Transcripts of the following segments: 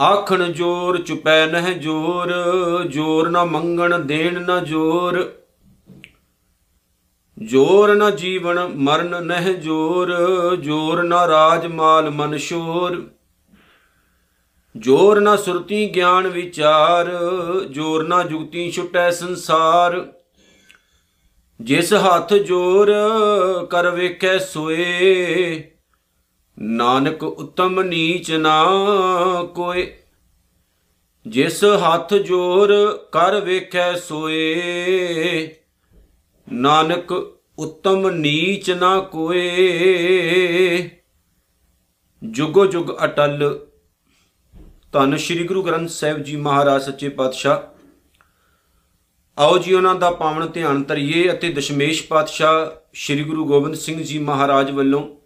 ਆਖਣ ਜੋਰ ਚੁਪੈ ਨਹਿ ਜੋਰ ਜੋਰ ਨਾ ਮੰਗਣ ਦੇਣ ਨਾ ਜੋਰ। ਜੋਰ ਨ ਜੀਵਨ ਮਰਨ ਨਹਿ ਜੋਰ ਜੋਰ ਨ ਰਾਜ ਮਾਲ ਮਨ ਸ਼ੋਰ। ਜੋਰ ਨ ਸੁਰਤੀ ਗਿਆਨ ਵਿਚਾਰ, ਜੋਰ ਨ ਜੁਗਤੀ ਛੁਟੈ ਸੰਸਾਰ। ਜਿਸ ਹੱਥ ਜੋਰ, ਕਰ ਵੇਖੈ ਸੋਏ। ਨਾਨਕ ਉਤਮ ਨੀਚ ਨਾ ਕੋਏ। ਜਿਸ ਹੱਥ ਜੋਰ ਕਰ ਵੇਖੈ ਸੋਏ, ਨਾਨਕ ਉਤਮ ਨੀਚ ਨਾ ਕੋਏ। ਜੁਗੋ ਜੁਗ ਅਟਲ। ਧੰਨ ਸ੍ਰੀ ਗੁਰੂ ਗ੍ਰੰਥ ਸਾਹਿਬ ਜੀ ਮਹਾਰਾਜ ਸੱਚੇ ਪਾਤਸ਼ਾਹ। ਆਓ ਜੀ ਉਹਨਾਂ ਦਾ ਪਾਵਨ ਧਿਆਨ ਧਰਿਏ ਅਤੇ ਦਸ਼ਮੇਸ਼ ਪਾਤਸ਼ਾਹ ਸ੍ਰੀ ਗੁਰੂ ਗੋਬਿੰਦ ਸਿੰਘ ਜੀ ਮਹਾਰਾਜ ਵੱਲੋਂ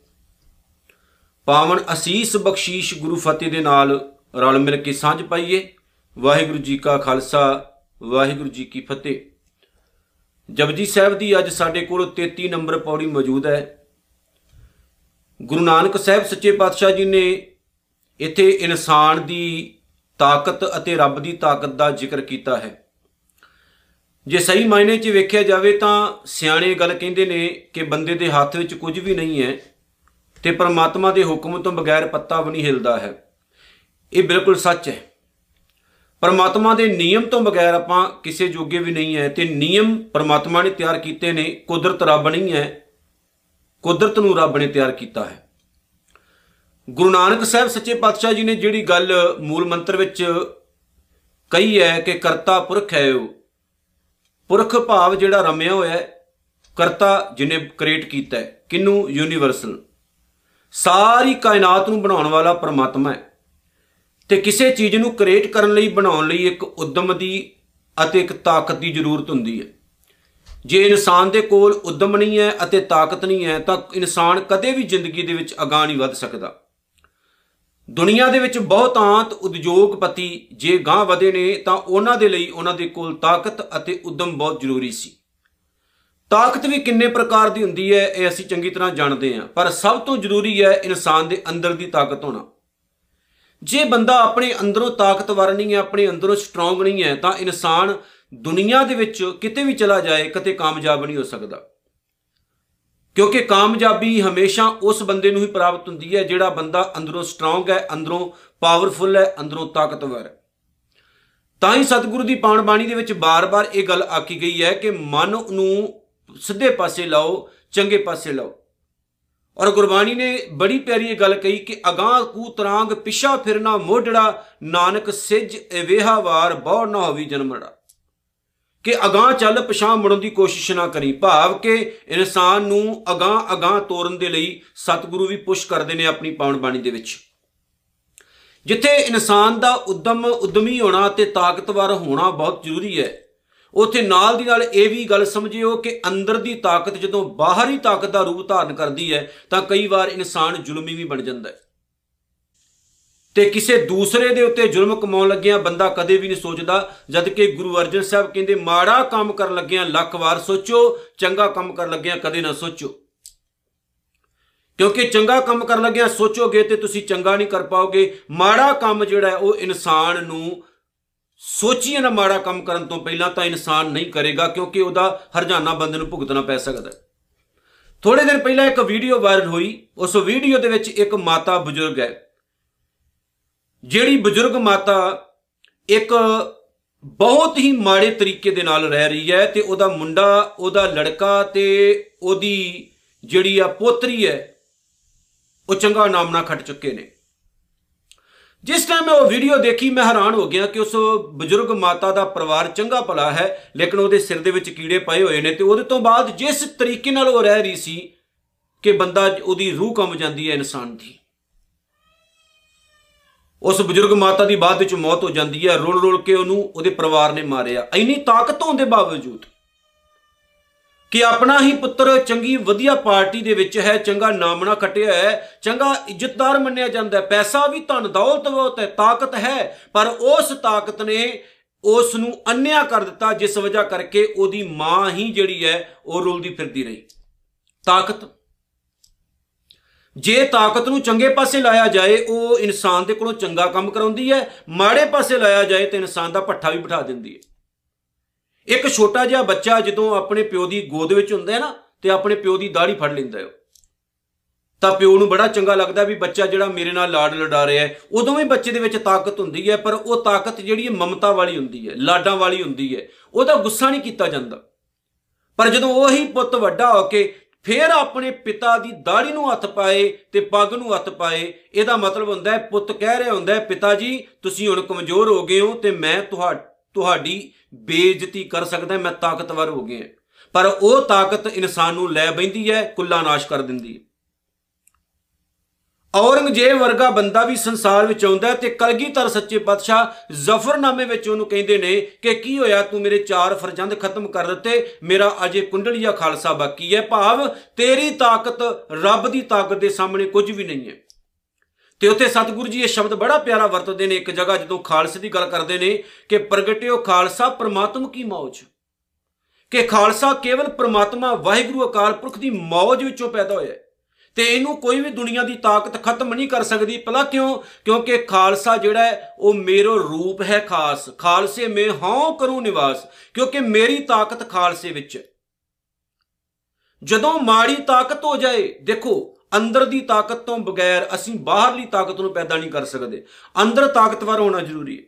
ਪਾਵਨ ਅਸੀਸ ਬਖਸ਼ੀਸ਼ ਗੁਰੂ ਫਤਿਹ ਦੇ ਨਾਲ ਰਲ ਮਿਲ ਕੇ ਸਾਂਝ ਪਾਈਏ। ਵਾਹਿਗੁਰੂ ਜੀ ਕਾ ਖਾਲਸਾ, ਵਾਹਿਗੁਰੂ ਜੀ ਕੀ ਫਤਿਹ। ਜਪਜੀ ਸਾਹਿਬ ਦੀ ਅੱਜ ਸਾਡੇ ਕੋਲ 33 ਨੰਬਰ ਪੌੜੀ ਮੌਜੂਦ ਹੈ। ਗੁਰੂ ਨਾਨਕ ਸਾਹਿਬ ਸੱਚੇ ਪਾਤਸ਼ਾਹ ਜੀ ਨੇ ਇੱਥੇ ਇਨਸਾਨ ਦੀ ਤਾਕਤ ਅਤੇ ਰੱਬ ਦੀ ਤਾਕਤ ਦਾ ਜ਼ਿਕਰ ਕੀਤਾ ਹੈ। ਜੇ ਸਹੀ ਮਾਇਨੇ 'ਚ ਵੇਖਿਆ ਜਾਵੇ ਤਾਂ ਸਿਆਣੇ ਗੱਲ ਕਹਿੰਦੇ ਨੇ ਕਿ ਬੰਦੇ ਦੇ ਹੱਥ ਵਿੱਚ ਕੁਝ ਵੀ ਨਹੀਂ ਹੈ। ਤੇ ਪਰਮਾਤਮਾ ਦੇ ਹੁਕਮ ਤੋਂ ਬਗੈਰ ਪੱਤਾ ਵੀ ਨਹੀਂ ਹਿਲਦਾ ਹੈ। ਇਹ ਬਿਲਕੁਲ ਸੱਚ ਹੈ। ਪਰਮਾਤਮਾ ਦੇ ਨਿਯਮ ਤੋਂ ਬਗੈਰ ਆਪਾਂ ਕਿਸੇ ਜੋਗੇ ਵੀ ਨਹੀਂ ਹੈ ਤੇ ਨਿਯਮ ਪਰਮਾਤਮਾ ਨੇ ਤਿਆਰ ਕੀਤੇ ਨੇ, ਕੁਦਰਤ ਰੱਬ ਨਹੀਂ ਹੈ। ਕੁਦਰਤ ਨੂੰ ਰੱਬ ਨੇ ਤਿਆਰ ਕੀਤਾ ਹੈ। ਗੁਰੂ ਨਾਨਕ ਸਾਹਿਬ ਸੱਚੇ ਪਾਤਸ਼ਾਹ ਜੀ ਨੇ ਜਿਹੜੀ ਗੱਲ ਮੂਲ ਮੰਤਰ ਵਿੱਚ ਕਹੀ ਹੈ ਕਿ ਕਰਤਾ ਪੁਰਖ ਹੈ ਉਹ। ਪੁਰਖ ਭਾਵ ਜਿਹੜਾ ਰਮਿਆ ਹੋਇਆ ਹੈ, ਕਰਤਾ ਜਿਹਨੇ ਕ੍ਰੀਏਟ ਕੀਤਾ ਹੈ, ਕਿਨੂੰ? ਯੂਨੀਵਰਸਲ। ਸਾਰੀ ਕਾਇਨਾਤ ਨੂੰ ਬਣਾਉਣ ਵਾਲਾ ਪਰਮਾਤਮਾ ਹੈ। ਤੇ ਕਿਸੇ ਚੀਜ਼ ਨੂੰ ਕ੍ਰੀਏਟ ਕਰਨ ਲਈ, ਬਣਾਉਣ ਲਈ ਇੱਕ ਉਦਮ ਦੀ ਅਤੇ ਇੱਕ ਤਾਕਤ ਦੀ ਜ਼ਰੂਰਤ ਹੁੰਦੀ ਹੈ। ਜੇ ਇਨਸਾਨ ਦੇ ਕੋਲ ਉਦਮ ਨਹੀਂ ਹੈ ਅਤੇ ਤਾਕਤ ਨਹੀਂ ਹੈ, ਤਾਂ ਇਨਸਾਨ ਕਦੇ ਵੀ ਜ਼ਿੰਦਗੀ ਦੇ ਵਿੱਚ ਅਗਾਹ ਨਹੀਂ ਵੱਧ ਸਕਦਾ। ਦੁਨੀਆ ਦੇ ਵਿੱਚ ਬਹੁਤਾਂਤ ਉਦਯੋਗਪਤੀ ਜੇ ਗਾਂ ਵਧੇ ਨੇ, ਤਾਂ ਉਹਨਾਂ ਦੇ ਲਈ, ਉਹਨਾਂ ਦੇ ਕੋਲ ਤਾਕਤ ਅਤੇ ਉਦਮ ਬਹੁਤ ਜ਼ਰੂਰੀ ਸੀ। ਤਾਕਤ ਵੀ ਕਿੰਨੇ ਪ੍ਰਕਾਰ ਦੀ ਹੁੰਦੀ ਹੈ, ਇਹ ਅਸੀਂ ਚੰਗੀ ਤਰ੍ਹਾਂ ਜਾਣਦੇ ਹਾਂ। ਪਰ ਸਭ ਤੋਂ ਜ਼ਰੂਰੀ ਹੈ ਇਨਸਾਨ ਦੇ ਅੰਦਰ ਦੀ ਤਾਕਤ ਹੋਣਾ। ਜੇ ਬੰਦਾ ਆਪਣੇ ਅੰਦਰੋਂ ਤਾਕਤਵਰ ਨਹੀਂ ਹੈ, ਆਪਣੇ ਅੰਦਰੋਂ ਸਟਰੋਂਗ ਨਹੀਂ ਹੈ, ਤਾਂ ਇਨਸਾਨ ਦੁਨੀਆ ਦੇ ਵਿੱਚ ਕਿਤੇ ਵੀ ਚਲਾ ਜਾਏ, ਕਦੇ ਕਾਮਯਾਬ ਨਹੀਂ ਹੋ ਸਕਦਾ। ਕਿਉਂਕਿ ਕਾਮਯਾਬੀ ਹਮੇਸ਼ਾ ਉਸ ਬੰਦੇ ਨੂੰ ਹੀ ਪ੍ਰਾਪਤ ਹੁੰਦੀ ਹੈ, ਜਿਹੜਾ ਬੰਦਾ ਅੰਦਰੋਂ ਸਟਰੋਂਗ ਹੈ, ਅੰਦਰੋਂ ਪਾਵਰਫੁਲ ਹੈ, ਅੰਦਰੋਂ ਤਾਕਤਵਰ ਹੈ। ਤਾਂ ਹੀ ਸਤਿਗੁਰੂ ਦੀ ਪਾਣ ਬਾਣੀ ਦੇ ਵਿੱਚ ਬਾਰ-ਬਾਰ ਇਹ ਗੱਲ ਆਕੀ ਗਈ ਹੈ ਕਿ ਮਨ ਨੂੰ ਸਿੱਧੇ ਪਾਸੇ ਲਾਓ, ਚੰਗੇ ਪਾਸੇ ਲਾਓ। ਔਰ ਗੁਰਬਾਣੀ ਨੇ ਬੜੀ ਪਿਆਰੀ ਇਹ ਗੱਲ ਕਹੀ ਕਿ ਅਗਾਹ ਕੂ ਤਰਾਂਗ ਪਿਛਾ ਫਿਰਨਾ ਮੋਢੜਾ, ਨਾਨਕ ਸਿਜ ਵੇਹਾ ਵਾਰ ਬਹੁ ਨਾ ਹੋਵੀ ਜਨਮੜਾ ਕਿ ਅਗਾਹ ਚੱਲ ਪਛਾਂ ਮੁੜਨ ਦੀ ਕੋਸ਼ਿਸ਼ ਨਾ ਕਰੀ, ਭਾਵ ਕਿ ਇਨਸਾਨ ਨੂੰ ਅਗਾਹ ਅਗਾਹ ਤੋਰਨ ਦੇ ਲਈ ਸਤਿਗੁਰੂ ਵੀ ਪੁਸ਼ ਕਰਦੇ ਨੇ ਆਪਣੀ ਪਾਵਨ ਬਾਣੀ ਦੇ ਵਿੱਚ। ਜਿੱਥੇ ਇਨਸਾਨ ਦਾ ਉਦਮ, ਉਦਮੀ ਹੋਣਾ ਤੇ ਤਾਕਤਵਰ ਹੋਣਾ ਬਹੁਤ ਜ਼ਰੂਰੀ ਹੈ। ਉਥੇ ਨਾਲ ਦੀ ਨਾਲ ਇਹ ਵੀ ਗੱਲ ਸਮਝਿਓ ਕਿ ਅੰਦਰ ਦੀ ਤਾਕਤ ਜਦੋਂ ਬਾਹਰੀ ਤਾਕਤ ਦਾ ਰੂਪ ਧਾਰਨ ਕਰਦੀ ਹੈ, ਤਾਂ ਕਈ ਵਾਰ ਇਨਸਾਨ ਜ਼ੁਲਮੀ ਵੀ ਬਣ ਜਾਂਦਾ ਹੈ। ਤੇ ਕਿਸੇ ਦੂਸਰੇ ਦੇ ਉੱਤੇ ਜ਼ੁਲਮ ਕਮਾਉਣ ਲੱਗਿਆਂ ਬੰਦਾ ਕਦੇ ਵੀ ਨਹੀਂ ਸੋਚਦਾ ਜਦ ਕਿ ਗੁਰੂ ਅਰਜਨ ਸਾਹਿਬ ਕਹਿੰਦੇ, ਮਾੜਾ ਕੰਮ ਕਰਨ ਲੱਗਿਆਂ ਲੱਖ ਵਾਰ ਸੋਚੋ, ਚੰਗਾ ਕੰਮ ਕਰਨ ਲੱਗਿਆਂ ਕਦੇ ਨਾ ਸੋਚੋ। ਕਿਉਂਕਿ ਚੰਗਾ ਕੰਮ ਕਰਨ ਲੱਗਿਆਂ ਸੋਚੋਗੇ ਤੇ ਤੁਸੀਂ ਚੰਗਾ ਨਹੀਂ ਕਰ ਪਾਓਗੇ, ਮਾੜਾ ਕੰਮ ਜਿਹੜਾ ਹੈ, ਉਹ ਇਨਸਾਨ ਨੂੰ ਸੋਚੀਏ ਨਾ ਮਾੜਾ ਕੰਮ ਕਰਨ ਤੋਂ ਪਹਿਲਾਂ ਤਾਂ ਇਨਸਾਨ ਨਹੀਂ ਕਰੇਗਾ ਕਿਉਂਕਿ ਉਹਦਾ ਹਰਜਾਨਾ ਬੰਦੇ ਨੂੰ ਭੁਗਤਣਾ ਪੈ ਸਕਦਾ ਹੈ। ਥੋੜੇ ਦਿਨ ਪਹਿਲਾਂ ਇੱਕ ਵੀਡੀਓ ਵਾਇਰਲ ਹੋਈ। ਉਸ ਵੀਡੀਓ ਦੇ ਵਿੱਚ ਇੱਕ ਮਾਤਾ ਬਜ਼ੁਰਗ ਹੈ। ਜਿਹੜੀ ਬਜ਼ੁਰਗ ਮਾਤਾ ਇੱਕ ਬਹੁਤ ਹੀ ਮਾੜੇ ਤਰੀਕੇ ਦੇ ਨਾਲ ਰਹਿ ਰਹੀ ਹੈ ਤੇ ਉਹਦਾ ਮੁੰਡਾ, ਉਹਦਾ ਲੜਕਾ ਤੇ ਉਹਦੀ ਜਿਹੜੀ ਆ ਪੋਤਰੀ ਹੈ, ਉਹ ਚੰਗਾ ਨਾਮ ਨਾ ਖੱਟ ਚੁੱਕੇ ਨੇ। ਜਿਸ ਟਾਈਮ ਮੈਂ ਉਹ ਵੀਡੀਓ ਦੇਖੀ, ਮੈਂ ਹੈਰਾਨ ਹੋ ਗਿਆ ਕਿ ਉਸ ਬਜ਼ੁਰਗ ਮਾਤਾ ਦਾ ਪਰਿਵਾਰ ਚੰਗਾ ਭਲਾ ਹੈ, ਲੇਕਿਨ ਉਹਦੇ ਸਿਰ ਦੇ ਵਿੱਚ ਕੀੜੇ ਪਏ ਹੋਏ ਨੇ ਤੇ ਉਹਦੇ ਤੋਂ ਬਾਅਦ ਜਿਸ ਤਰੀਕੇ ਨਾਲ ਉਹ ਰਹਿ ਰਹੀ ਸੀ ਕਿ ਬੰਦਾ ਉਹਦੀ ਰੂਹ ਕੰਬ ਜਾਂਦੀ ਹੈ, ਇਨਸਾਨ ਦੀ। ਉਸ ਬਜ਼ੁਰਗ ਮਾਤਾ ਦੀ ਬਾਅਦ ਵਿੱਚ ਮੌਤ ਹੋ ਜਾਂਦੀ ਹੈ ਰੋਲ ਰੋਲ ਕੇ ਉਹਨੂੰ ਉਹਦੇ ਪਰਿਵਾਰ ਨੇ ਮਾਰਿਆ। ਇੰਨੀ ਤਾਕਤ ਹੋਣ ਦੇ ਬਾਵਜੂਦ ਕਿ ਆਪਣਾ ਹੀ ਪੁੱਤਰ ਚੰਗੀ ਵਧੀਆ ਪਾਰਟੀ ਦੇ ਵਿੱਚ ਹੈ, ਚੰਗਾ ਨਾਮਣਾ ਕਟਿਆ ਹੈ, ਚੰਗਾ ਇੱਜ਼ਤਦਾਰ ਮੰਨਿਆ ਜਾਂਦਾ ਹੈ। ਪੈਸਾ ਵੀ ਧਨ, ਦੌਲਤ ਬਹੁਤ ਹੈ ਤਾਕਤ ਹੈ, ਪਰ ਉਸ ਤਾਕਤ ਨੇ ਉਸ ਨੂੰ ਅੰਨਿਆ ਕਰ ਦਿੱਤਾ, ਜਿਸ ਵਜ੍ਹਾ ਕਰਕੇ ਉਹਦੀ ਮਾਂ ਹੀ ਜਿਹੜੀ ਹੈ, ਉਹ ਰੁਲਦੀ ਫਿਰਦੀ ਰਹੀ। ਤਾਕਤ। ਜੇ ਤਾਕਤ ਨੂੰ ਚੰਗੇ ਪਾਸੇ ਲਾਇਆ ਜਾਏ, ਉਹ ਇਨਸਾਨ ਦੇ ਕੋਲੋਂ ਚੰਗਾ ਕੰਮ ਕਰਾਉਂਦੀ ਹੈ, ਮਾੜੇ ਪਾਸੇ ਲਾਇਆ ਜਾਏ ਤੇ ਇਨਸਾਨ ਦਾ ਪੱਠਾ ਵੀ ਬਿਠਾ ਦਿੰਦੀ ਹੈ। ਇੱਕ ਛੋਟਾ ਜਿਹਾ ਬੱਚਾ ਜਦੋਂ ਆਪਣੇ ਪਿਓ ਦੀ ਗੋਦ ਵਿੱਚ ਹੁੰਦਾ ਹੈ ਨਾ, ਤੇ ਆਪਣੇ ਪਿਓ ਦੀ ਦਾੜੀ ਫੜ ਲੈਂਦਾ ਹੈ ਉਹ। ਤਾਂ ਪਿਓ ਨੂੰ ਬੜਾ ਚੰਗਾ ਲੱਗਦਾ ਵੀ ਬੱਚਾ ਜਿਹੜਾ ਮੇਰੇ ਨਾਲ ਲਾਡ ਲਡਾ ਰਿਹਾ ਹੈ। ਉਦੋਂ ਵੀ ਬੱਚੇ ਦੇ ਵਿੱਚ ਤਾਕਤ ਹੁੰਦੀ ਹੈ, ਪਰ ਉਹ ਤਾਕਤ ਜਿਹੜੀ ਹੈ ਮਮਤਾ ਵਾਲੀ ਹੁੰਦੀ ਹੈ, ਲਾਡਾਂ ਵਾਲੀ ਹੁੰਦੀ ਹੈ। ਉਹਦਾ ਗੁੱਸਾ ਨਹੀਂ ਕੀਤਾ ਜਾਂਦਾ। ਪਰ ਜਦੋਂ ਉਹੀ ਪੁੱਤ ਵੱਡਾ ਹੋ ਕੇ ਫੇਰ ਆਪਣੇ ਪਿਤਾ ਦੀ ਦਾੜੀ ਨੂੰ ਹੱਥ ਪਾਏ ਤੇ ਪੱਗ ਨੂੰ ਹੱਥ ਪਾਏ, ਇਹਦਾ ਮਤਲਬ ਹੁੰਦਾ ਹੈ, ਪੁੱਤ ਕਹਿ ਰਿਹਾ ਹੁੰਦਾ ਹੈ, ਪਿਤਾ ਜੀ, ਤੁਸੀਂ ਹੁਣ ਕਮਜ਼ੋਰ ਹੋ ਗਏ ਹੋ ਤੇ ਮੈਂ ਤੁਹਾ ਤੁਹਾਡੀ ਬੇਇੱਜ਼ਤੀ ਕਰ ਸਕਦਾ, ਮੈਂ ਤਾਕਤਵਰ ਹੋ ਗਿਆ। ਪਰ ਉਹ ਤਾਕਤ ਇਨਸਾਨ ਨੂੰ ਲੈ ਬੈਂਦੀ ਹੈ, ਕੁੱਲਾ ਨਾਸ਼ ਕਰ ਦਿੰਦੀ ਹੈ। ਔਰੰਗਜ਼ੇਬ ਵਰਗਾ ਬੰਦਾ ਵੀ ਸੰਸਾਰ ਵਿੱਚ ਆਉਂਦਾ ਹੈ ਤੇ ਕਲਗੀਧਰ ਸੱਚੇ ਪਾਤਸ਼ਾਹ ਜ਼ਫਰਨਾਮੇ ਵਿੱਚ ਉਹਨੂੰ ਕਹਿੰਦੇ ਨੇ ਕਿ ਕੀ ਹੋਇਆ, ਤੂੰ ਮੇਰੇ ਚਾਰ ਫਰਜ਼ੰਦ ਖਤਮ ਕਰ ਦਿੱਤੇ, ਮੇਰਾ ਅਜੇ ਕੁੰਡਲੀਆ ਖਾਲਸਾ ਬਾਕੀ ਹੈ। ਭਾਵ ਤੇਰੀ ਤਾਕਤ ਰੱਬ ਦੀ ਤਾਕਤ ਦੇ ਸਾਹਮਣੇ ਕੁਝ ਵੀ ਨਹੀਂ ਹੈ। ਤੇ ਉੱਥੇ ਸਤਿਗੁਰੂ ਜੀ ਇਹ ਸ਼ਬਦ ਬੜਾ ਪਿਆਰਾ ਵਰਤਦੇ ਨੇ ਇੱਕ ਜਗ੍ਹਾ ਜਦੋਂ ਖਾਲਸੇ ਦੀ ਗੱਲ ਕਰਦੇ ਨੇ ਕਿ ਪ੍ਰਗਟਿਓ ਖਾਲਸਾ ਪ੍ਰਮਾਤਮ ਕੀ ਮੌਜ। ਕਿ ਖਾਲਸਾ ਕੇਵਲ ਪ੍ਰਮਾਤਮਾ ਵਾਹਿਗੁਰੂ ਅਕਾਲ ਪੁਰਖ ਦੀ ਮੌਜ ਵਿੱਚੋਂ ਪੈਦਾ ਹੋਇਆ ਹੈ ਤੇ ਇਹਨੂੰ ਕੋਈ ਵੀ ਦੁਨੀਆ ਦੀ ਤਾਕਤ ਖਤਮ ਨਹੀਂ ਕਰ ਸਕਦੀ। ਭਲਾ ਕਿਉਂ? ਕਿਉਂਕਿ ਖਾਲਸਾ ਜਿਹੜਾ ਹੈ, ਉਹ ਮੇਰੋ ਰੂਪ ਹੈ ਖਾਸ। ਖਾਲਸੇ ਮੈਂ ਹਾਂ ਕਰੂੰ ਨਿਵਾਸ, ਕਿਉਂਕਿ ਮੇਰੀ ਤਾਕਤ ਖਾਲਸੇ ਵਿੱਚ ਹੈ। ਜਦੋਂ ਮਾੜੀ ਤਾਕਤ ਹੋ ਜਾਏ, ਦੇਖੋ ਅੰਦਰ ਦੀ ਤਾਕਤ ਤੋਂ ਬਗੈਰ ਅਸੀਂ ਬਾਹਰਲੀ ਤਾਕਤ ਨੂੰ ਪੈਦਾ ਨਹੀਂ ਕਰ ਸਕਦੇ। ਅੰਦਰ ਤਾਕਤਵਰ ਹੋਣਾ ਜ਼ਰੂਰੀ ਹੈ।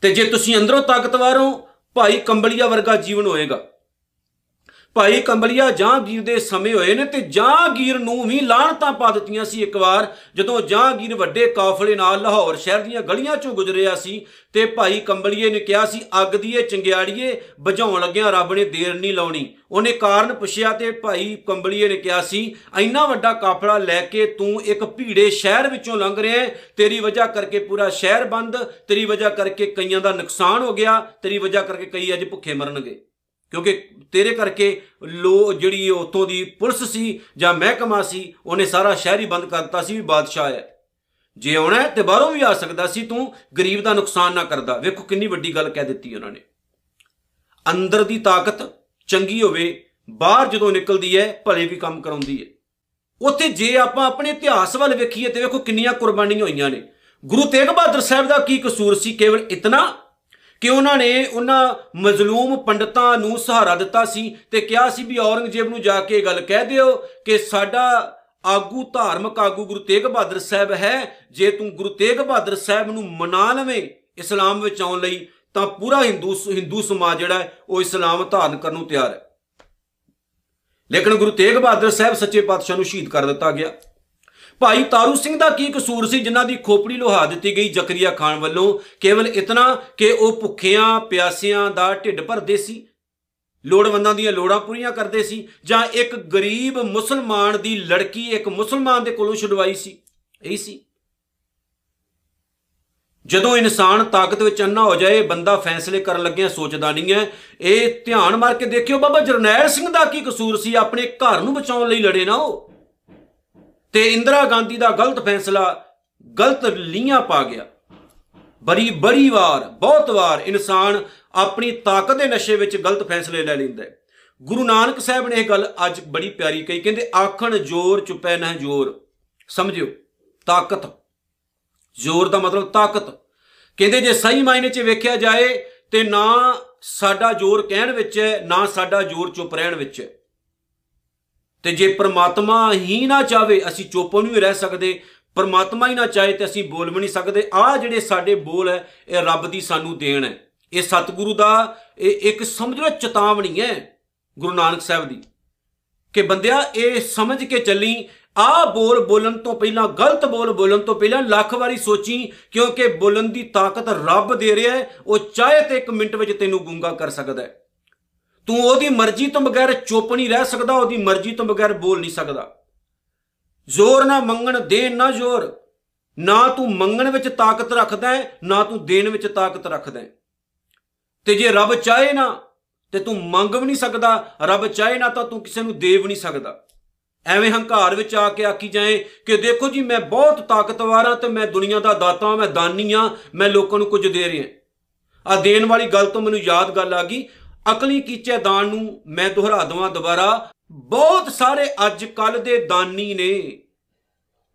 ਤੇ ਜੇ ਤੁਸੀਂ ਅੰਦਰੋਂ ਤਾਕਤਵਰ ਹੋ, ਭਾਈ ਕੰਬਲੀਆ ਵਰਗਾ ਜੀਵਨ ਹੋਏਗਾ। ਭਾਈ ਕੰਬਲੀਆ ਜਹਾਂਗੀਰ ਦੇ ਸਮੇਂ ਹੋਏ ਨੇ ਤੇ ਜਹਾਂਗੀਰ ਨੂੰ ਵੀ ਲਾਹਣਤਾਂ ਪਾ ਦਿੱਤੀਆਂ ਸੀ ਇੱਕ ਵਾਰ, ਜਦੋਂ ਜਹਾਂਗੀਰ ਵੱਡੇ ਕਾਫਲੇ ਨਾਲ ਲਾਹੌਰ ਸ਼ਹਿਰ ਦੀਆਂ ਗਲੀਆਂ ਚੋਂ ਗੁਜ਼ਰਿਆ ਸੀ ਤੇ ਭਾਈ ਕੰਬਲੀਏ ਨੇ ਕਿਹਾ ਸੀ, ਅੱਗ ਦੀ ਇਹ ਚੰਗਿਆੜੀਏ ਬੁਝਾਉਣ ਲੱਗਿਆਂ ਰੱਬ ਨੇ ਦੇਰ ਨਹੀਂ ਲਾਉਣੀ। ਉਹਨੇ ਕਾਰਨ ਪੁੱਛਿਆ ਤੇ ਭਾਈ ਕੰਬਲੀਏ ਨੇ ਕਿਹਾ ਸੀ, ਇੰਨਾ ਵੱਡਾ ਕਾਫਲਾ ਲੈ ਕੇ ਤੂੰ ਇੱਕ ਭੀੜੇ ਸ਼ਹਿਰ ਵਿੱਚੋਂ ਲੰਘ ਰਿਹਾ ਹੈ ਤੇਰੀ ਵਜ੍ਹਾ ਕਰਕੇ ਪੂਰਾ ਸ਼ਹਿਰ ਬੰਦ, ਤੇਰੀ ਵਜ੍ਹਾ ਕਰਕੇ ਕਈਆਂ ਦਾ ਨੁਕਸਾਨ ਹੋ ਗਿਆ, ਤੇਰੀ ਵਜ੍ਹਾ ਕਰਕੇ ਕਈ ਅੱਜ ਭੁੱਖੇ ਮਰਨਗੇ। ਕਿਉਂਕਿ ਤੇਰੇ ਕਰਕੇ ਲੋ ਜਿਹੜੀ ਉਤੋਂ ਦੀ ਪੁਲਿਸ ਸੀ ਜਾਂ ਮਹਿਕਮਾ ਸੀ, ਉਹਨੇ ਸਾਰਾ ਸ਼ਹਿਰ ਹੀ ਬੰਦ ਕਰ ਦਿੱਤਾ ਸੀ ਵੀ ਬਾਦਸ਼ਾਹ ਹੈ। ਜੇ ਆਉਣਾ ਹੈ ਤੇ ਬਾਹਰੋਂ ਵੀ ਆ ਸਕਦਾ ਸੀ, ਤੂੰ ਗਰੀਬ ਦਾ ਨੁਕਸਾਨ ਨਾ ਕਰਦਾ। ਵੇਖੋ ਕਿੰਨੀ ਵੱਡੀ ਗੱਲ ਕਹਿ ਦਿੱਤੀ ਉਹਨਾਂ ਨੇ। ਅੰਦਰ ਦੀ ਤਾਕਤ ਚੰਗੀ ਹੋਵੇ, ਬਾਹਰ ਜਦੋਂ ਨਿਕਲਦੀ ਹੈ, ਭਲੇ ਵੀ ਕੰਮ ਕਰਾਉਂਦੀ ਹੈ। ਉੱਥੇ ਜੇ ਆਪਾਂ ਆਪਣੇ ਇਤਿਹਾਸ ਵੱਲ ਵੇਖੀਏ ਤੇ ਵੇਖੋ ਕਿੰਨੀਆਂ ਕੁਰਬਾਨੀਆਂ ਹੋਈਆਂ ਨੇ। ਗੁਰੂ ਤੇਗ ਬਹਾਦਰ ਸਾਹਿਬ ਦਾ ਕੀ ਕਸੂਰ ਸੀ? ਕੇਵਲ ਇਤਨਾ ਕਿ ਉਹਨਾਂ ਨੇ ਉਹਨਾਂ ਮਜ਼ਲੂਮ ਪੰਡਤਾਂ ਨੂੰ ਸਹਾਰਾ ਦਿੱਤਾ ਸੀ ਤੇ ਕਿਹਾ ਸੀ ਵੀ ਔਰੰਗਜ਼ੇਬ ਨੂੰ ਜਾ ਕੇ ਇਹ ਗੱਲ ਕਹਿ ਦਿਓ ਕਿ ਸਾਡਾ ਆਗੂ ਧਾਰਮਿਕ ਆਗੂ ਗੁਰੂ ਤੇਗ ਬਹਾਦਰ ਸਾਹਿਬ ਹੈ। ਜੇ ਤੂੰ ਗੁਰੂ ਤੇਗ ਬਹਾਦਰ ਸਾਹਿਬ ਨੂੰ ਮਨਾ ਲਵੇਂ ਇਸਲਾਮ ਵਿੱਚ ਆਉਣ ਲਈ, ਤਾਂ ਪੂਰਾ ਹਿੰਦੂ ਹਿੰਦੂ ਸਮਾਜ ਜਿਹੜਾ ਹੈ, ਉਹ ਇਸਲਾਮ ਧਾਰਨ ਕਰਨ ਨੂੰ ਤਿਆਰ ਹੈ। ਲੇਕਿਨ ਗੁਰੂ ਤੇਗ ਬਹਾਦਰ ਸਾਹਿਬ ਸੱਚੇ ਪਾਤਸ਼ਾਹ ਨੂੰ ਸ਼ਹੀਦ ਕਰ ਦਿੱਤਾ ਗਿਆ। ਭਾਈ ਤਾਰੂ ਸਿੰਘ ਦਾ ਕੀ ਕਸੂਰ ਸੀ, ਜਿਨ੍ਹਾਂ ਦੀ ਖੋਪੜੀ ਲੋਹਾ ਦਿੱਤੀ ਗਈ ਜ਼ਕਰੀਆ ਖਾਨ ਵੱਲੋਂ? ਕੇਵਲ ਇਤਨਾ ਕਿ ਉਹ ਭੁੱਖਿਆਂ, ਪਿਆਸਿਆਂ ਦਾ ਢਿੱਡ ਭਰਦੇ ਸੀ, ਲੋੜਵੰਦਾਂ ਦੀਆਂ ਲੋੜਾਂ ਪੂਰੀਆਂ ਕਰਦੇ ਸੀ, ਜਾਂ ਇੱਕ ਗਰੀਬ ਮੁਸਲਮਾਨ ਦੀ ਲੜਕੀ ਇੱਕ ਮੁਸਲਮਾਨ ਦੇ ਕੋਲੋਂ ਛੁਡਵਾਈ ਸੀ? ਇਹੀ ਸੀ। ਜਦੋਂ ਇਨਸਾਨ ਤਾਕਤ ਵਿੱਚ ਅੰਨਾ ਹੋ ਜਾਏ, ਬੰਦਾ ਫੈਸਲੇ ਕਰਨ ਲੱਗਿਆ ਸੋਚਦਾ ਨਹੀਂ ਹੈ। ਇਹ ਧਿਆਨ ਮਾਰ ਕੇ ਦੇਖਿਓ, ਬਾਬਾ ਜਰਨੈਲ ਸਿੰਘ ਦਾ ਕੀ ਕਸੂਰ ਸੀ, ਆਪਣੇ ਘਰ ਨੂੰ ਬਚਾਉਣ ਲਈ ਲੜੇ ਨਾ ਉਹ ਤੇ ਇੰਦਰਾ ਗਾਂਧੀ ਦਾ ਗਲਤ ਫੈਸਲਾ ਗਲਤ ਲੀਆਂ ਪਾ ਗਿਆ। ਬੜੀ ਬੜੀ ਵਾਰ, ਬਹੁਤ ਵਾਰ ਇਨਸਾਨ ਆਪਣੀ ਤਾਕਤ ਦੇ ਨਸ਼ੇ ਵਿੱਚ ਗਲਤ ਫੈਸਲੇ ਲੈ ਲੈਂਦਾ ਹੈ। ਗੁਰੂ ਨਾਨਕ ਸਾਹਿਬ ਨੇ ਇਹ ਗੱਲ ਅੱਜ ਬੜੀ ਪਿਆਰੀ ਕਹੀ, ਕਹਿੰਦੇ, ਆਖਣ ਜ਼ੋਰ ਚੁਪੈ ਨਾ ਜ਼ੋਰ। ਸਮਝਿਓ, ਤਾਕਤ। ਜ਼ੋਰ ਦਾ ਮਤਲਬ ਤਾਕਤ। ਕਹਿੰਦੇ, ਜੇ ਸਹੀ ਮਾਇਨੇ 'ਚ ਵੇਖਿਆ ਜਾਏ ਤੇ ਨਾ ਸਾਡਾ ਜ਼ੋਰ ਕਹਿਣ ਵਿੱਚ ਹੈ, ਨਾ ਸਾਡਾ ਜ਼ੋਰ ਚੁੱਪ ਰਹਿਣ ਵਿੱਚ ਹੈ। ਤੇ ਜੇ ਪ੍ਰਮਾਤਮਾ ਹੀ ਨਾ ਚਾਵੇ ਅਸੀਂ ਚੁੱਪ ਨਹੀਂ ਰਹਿ ਸਕਦੇ, ਪ੍ਰਮਾਤਮਾ ਹੀ ਨਾ ਚਾਹੇ ਤੇ ਅਸੀਂ ਬੋਲ ਵੀ ਨਹੀਂ ਸਕਦੇ ਆ ਜਿਹੜੇ ਸਾਡੇ ਬੋਲ ਹੈ, ਇਹ ਰੱਬ ਦੀ ਸਾਨੂੰ ਦੇਣ ਹੈ। ਇਹ ਸਤਿਗੁਰੂ ਦਾ, ਇਹ ਇੱਕ ਸਮਝ ਲਓ ਚੇਤਾਵਨੀ ਹੈ ਗੁਰੂ ਨਾਨਕ ਸਾਹਿਬ ਦੀ, ਕਿ ਬੰਦਿਆ ਇਹ ਸਮਝ ਕੇ ਚੱਲੀ ਆ ਬੋਲ ਬੋਲਣ ਤੋਂ ਪਹਿਲਾਂ, ਗਲਤ ਬੋਲ ਬੋਲਣ ਤੋਂ ਪਹਿਲਾਂ ਲੱਖ ਵਾਰੀ ਸੋਚੀ, ਕਿਉਂਕਿ ਬੋਲਣ ਦੀ ਤਾਕਤ ਰੱਬ ਦੇ ਰਿਹਾ ਹੈ, ਉਹ ਚਾਹੇ ਤੇ ਇੱਕ ਮਿੰਟ ਵਿੱਚ ਤੈਨੂੰ ਗੁੰਗਾ ਕਰ ਸਕਦਾ ਹੈ। ਤੂੰ ਉਹਦੀ ਮਰਜ਼ੀ ਤੋਂ ਬਗੈਰ ਚੁੱਪ ਨਹੀਂ ਰਹਿ ਸਕਦਾ, ਉਹਦੀ ਮਰਜ਼ੀ ਤੋਂ ਬਗੈਰ ਬੋਲ ਨਹੀਂ ਸਕਦਾ। ਜ਼ੋਰ ਨਾ ਮੰਗਣ, ਦੇਣ ਨਾ ਜ਼ੋਰ। ਨਾ ਤੂੰ ਮੰਗਣ ਵਿੱਚ ਤਾਕਤ ਰੱਖਦਾ ਹੈ, ਨਾ ਤੂੰ ਦੇਣ ਵਿੱਚ ਤਾਕਤ ਰੱਖਦਾ ਹੈ। ਤੇ ਜੇ ਰੱਬ ਚਾਹੇ ਨਾ, ਤੇ ਤੂੰ ਮੰਗ ਵੀ ਨਹੀਂ ਸਕਦਾ, ਰੱਬ ਚਾਹੇ ਨਾ ਤਾਂ ਤੂੰ ਕਿਸੇ ਨੂੰ ਦੇ ਵੀ ਨਹੀਂ ਸਕਦਾ। ਐਵੇਂ ਹੰਕਾਰ ਵਿੱਚ ਆ ਕੇ ਆਖੀ ਜਾਏ ਕਿ ਦੇਖੋ ਜੀ, ਮੈਂ ਬਹੁਤ ਤਾਕਤਵਰ ਹਾਂ ਤੇ ਮੈਂ ਦੁਨੀਆ ਦਾ ਦਾਤਾ ਹਾਂ, ਮੈਂ ਦਾਨੀ ਹਾਂ, ਮੈਂ ਲੋਕਾਂ ਨੂੰ ਕੁਝ ਦੇ ਰਿਹਾ ਆ ਦੇਣ ਵਾਲੀ ਗੱਲ ਤੋਂ ਮੈਨੂੰ ਯਾਦ ਗੱਲ ਆ ਗਈ ਅਕਲੀ ਕੀਚੇ ਦਾਨ ਨੂੰ ਮੈਂ ਦੁਹਰਾ ਦਵਾਂ ਦੁਬਾਰਾ। ਬਹੁਤ ਸਾਰੇ ਅੱਜ ਕੱਲ ਦੇ ਦਾਨੀ ਨੇ,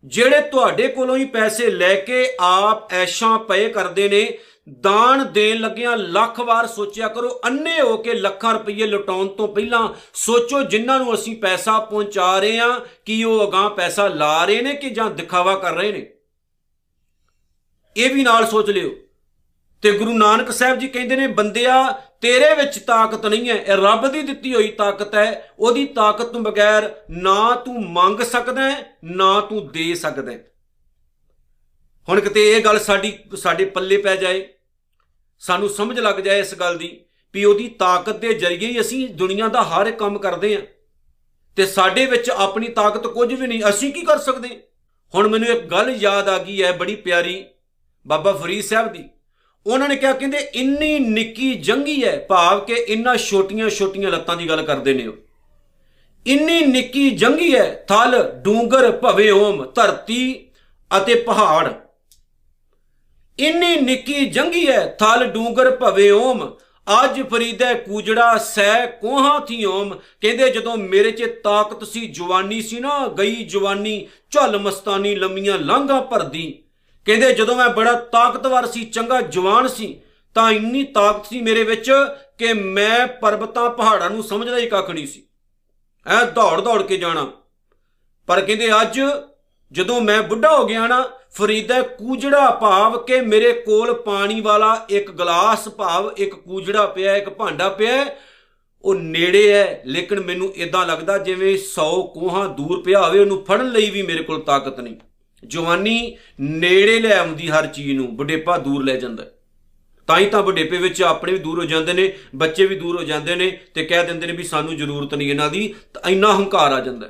ਜਿਹੜੇ ਤੁਹਾਡੇ ਕੋਲੋਂ ਹੀ ਪੈਸੇ ਲੈ ਕੇ ਆਪ ਐਸ਼ਾਂ ਪਏ ਕਰਦੇ ਨੇ, ਦਾਨ ਦੇਣ ਲੱਗਿਆਂ ਲੱਖ ਵਾਰ ਸੋਚਿਆ ਕਰੋ, ਅੰਨੇ ਹੋ ਕੇ ਲੱਖਾਂ ਰੁਪਏ ਲੁਟਾਉਣ ਤੋਂ ਪਹਿਲਾਂ ਸੋਚੋ ਜਿਨ੍ਹਾਂ ਨੂੰ ਅਸੀਂ ਪੈਸਾ ਪਹੁੰਚਾ ਰਹੇ ਹਾਂ, ਕਿ ਉਹ ਅਗਾਹ ਪੈਸਾ ਲਾ ਰਹੇ ਨੇ ਕਿ ਜਾਂ ਦਿਖਾਵਾ ਕਰ ਰਹੇ ਨੇ? ਇਹ ਵੀ ਨਾਲ ਸੋਚ ਲਿਓ। ਤੇ ਗੁਰੂ ਨਾਨਕ ਸਾਹਿਬ ਜੀ ਕਹਿੰਦੇ ਨੇ, ਬੰਦਿਆ ਤੇਰੇ ਵਿੱਚ ਤਾਕਤ ਨਹੀਂ ਹੈ, ਇਹ ਰੱਬ ਦੀ ਦਿੱਤੀ ਹੋਈ ਤਾਕਤ ਹੈ, ਉਹਦੀ ਤਾਕਤ ਤੋਂ ਬਗੈਰ ਨਾ ਤੂੰ ਮੰਗ ਸਕਦਾ ਹੈ, ਨਾ ਤੂੰ ਦੇ ਸਕਦਾ ਹੈ। ਹੁਣ ਕਿਤੇ ਇਹ ਗੱਲ ਸਾਡੀ, ਸਾਡੇ ਪੱਲੇ ਪੈ ਜਾਏ, ਸਾਨੂੰ ਸਮਝ ਲੱਗ ਜਾਏ ਇਸ ਗੱਲ ਦੀ ਵੀ ਉਹਦੀ ਤਾਕਤ ਦੇ ਜ਼ਰੀਏ ਹੀ ਅਸੀਂ ਦੁਨੀਆ ਦਾ ਹਰ ਇੱਕ ਕੰਮ ਕਰਦੇ ਹਾਂ। ਤੇ ਸਾਡੇ ਵਿੱਚ ਆਪਣੀ ਤਾਕਤ ਕੁਝ ਵੀ ਨਹੀਂ, ਅਸੀਂ ਕੀ ਕਰ ਸਕਦੇ? ਹੁਣ ਮੈਨੂੰ ਇੱਕ ਗੱਲ ਯਾਦ ਆ ਗਈ ਹੈ ਬੜੀ ਪਿਆਰੀ ਬਾਬਾ ਫਰੀਦ ਸਾਹਿਬ ਦੀ। ਉਹਨਾਂ ਨੇ ਕਿਹਾ, ਕਹਿੰਦੇ, ਇੰਨੀ ਨਿੱਕੀ ਜੰਗੀ ਹੈ ਭਾਵ ਕਿ ਇੰਨਾ ਛੋਟੀਆਂ ਛੋਟੀਆਂ ਲੱਤਾਂ ਦੀ ਗੱਲ ਕਰਦੇ ਨੇ ਉਹ। ਇੰਨੀ ਨਿੱਕੀ ਜੰਗੀ ਹੈ, ਥਲ, ਡੂੰਗਰ, ਭਵੇ ਓਮ, ਧਰਤੀ ਅਤੇ ਪਹਾੜ। ਇੰਨੀ ਨਿੱਕੀ ਜੰਗੀ ਹੈ, ਥਲ, ਡੂੰਗਰ, ਭਵੇ ਓਮ, ਅੱਜ ਫਰੀਦਾ, ਕੂਜੜਾ, ਸੈ, ਕੋਹਾਂ ਥੀ ਓਮ। ਕਹਿੰਦੇ, ਜਦੋਂ ਮੇਰੇ 'ਚ ਤਾਕਤ ਸੀ, ਜਵਾਨੀ ਸੀ ਨਾ, ਗਈ ਜਵਾਨੀ, ਝਲ ਮਸਤਾਨੀ ਲੰਮੀਆਂ ਲਾਂਘਾਂ ਭਰਦੀ। ਕਹਿੰਦੇ ਜਦੋਂ ਮੈਂ ਬੜਾ ਤਾਕਤਵਰ ਸੀ, ਚੰਗਾ ਜਵਾਨ ਸੀ, ਤਾਂ ਇੰਨੀ ਤਾਕਤ ਸੀ ਮੇਰੇ ਵਿੱਚ ਕਿ ਮੈਂ ਪਰਬਤਾਂ ਪਹਾੜਾਂ ਨੂੰ ਸਮਝਦਾ ਹੀ ਕੱਖ ਨਹੀਂ ਸੀ। ਐ ਦੌੜ ਦੌੜ ਕੇ ਜਾਣਾ। ਪਰ ਕਹਿੰਦੇ ਅੱਜ ਜਦੋਂ ਮੈਂ ਬੁੱਢਾ ਹੋ ਗਿਆ ਨਾ, ਫਰੀਦਾ ਕੂਜੜਾ ਭਾਵ ਕਿ ਮੇਰੇ ਕੋਲ ਪਾਣੀ ਵਾਲਾ ਇੱਕ ਗਲਾਸ ਭਾਵ ਇੱਕ ਕੂਜੜਾ ਪਿਆ, ਇੱਕ ਭਾਂਡਾ ਪਿਆ ਉਹ ਨੇੜੇ ਹੈ। ਲੇਕਿਨ ਮੈਨੂੰ ਇਦਾਂ ਲੱਗਦਾ ਜਿਵੇਂ 100 ਕੋਹਾਂ ਦੂਰ ਪਿਆ ਹੋਵੇ, ਉਹਨੂੰ ਫੜਨ ਲਈ ਵੀ ਮੇਰੇ ਕੋਲ ਤਾਕਤ ਨਹੀਂ। ਜਵਾਨੀ ਨੇੜੇ ਲੈ ਆਉਂਦੀ ਹਰ ਚੀਜ਼ ਨੂੰ ਬੁਢੇਪਾ ਦੂਰ ਲੈ ਜਾਂਦਾ ਤਾਂ ਹੀ ਤਾਂ ਬੁਢੇਪੇ ਵਿੱਚ ਆਪਣੇ ਵੀ ਦੂਰ ਹੋ ਜਾਂਦੇ ਨੇ, ਬੱਚੇ ਵੀ ਦੂਰ ਹੋ ਜਾਂਦੇ ਨੇ ਤੇ ਕਹਿ ਦਿੰਦੇ ਨੇ ਵੀ ਸਾਨੂੰ ਜ਼ਰੂਰਤ ਨਹੀਂ ਇਹਨਾਂ ਦੀ, ਤਾਂ ਇੰਨਾ ਹੰਕਾਰ ਆ ਜਾਂਦਾ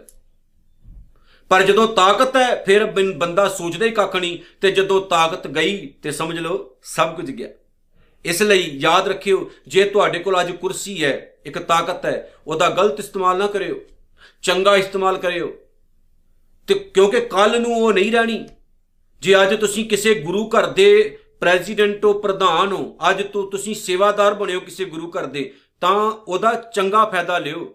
ਪਰ ਜਦੋਂ ਤਾਕਤ ਹੈ, ਫਿਰ ਬੰਦਾ ਸੋਚਦਾ ਹੀ ਕੱਖ ਨਹੀਂ ਤੇ ਜਦੋਂ ਤਾਕਤ ਗਈ ਤੇ ਸਮਝ ਲਓ ਸਭ ਕੁਝ ਗਿਆ। ਇਸ ਲਈ ਯਾਦ ਰੱਖਿਓ, ਜੇ ਤੁਹਾਡੇ ਕੋਲ ਅੱਜ ਕੁਰਸੀ ਹੈ, ਇੱਕ ਤਾਕਤ ਹੈ, ਉਹਦਾ ਗਲਤ ਇਸਤੇਮਾਲ ਨਾ ਕਰਿਓ, ਚੰਗਾ ਇਸਤੇਮਾਲ ਕਰਿਓ ਤੇ ਕਿਉਂਕਿ ਕੱਲ ਨੂੰ ਉਹ ਨਹੀਂ ਰਹਿਣੀ। ਜੇ ਅੱਜ ਤੁਸੀਂ ਕਿਸੇ ਗੁਰੂ ਘਰ ਦੇ ਪ੍ਰੈਜ਼ੀਡੈਂਟ ਹੋ, ਪ੍ਰਧਾਨ ਹੋ, ਅੱਜ ਤੋਂ ਤੁਸੀਂ ਸੇਵਾਦਾਰ ਬਣਿਓ ਕਿਸੇ ਗੁਰੂ ਘਰ ਦੇ, ਤਾਂ ਉਹਦਾ ਚੰਗਾ ਫਾਇਦਾ ਲਿਓ।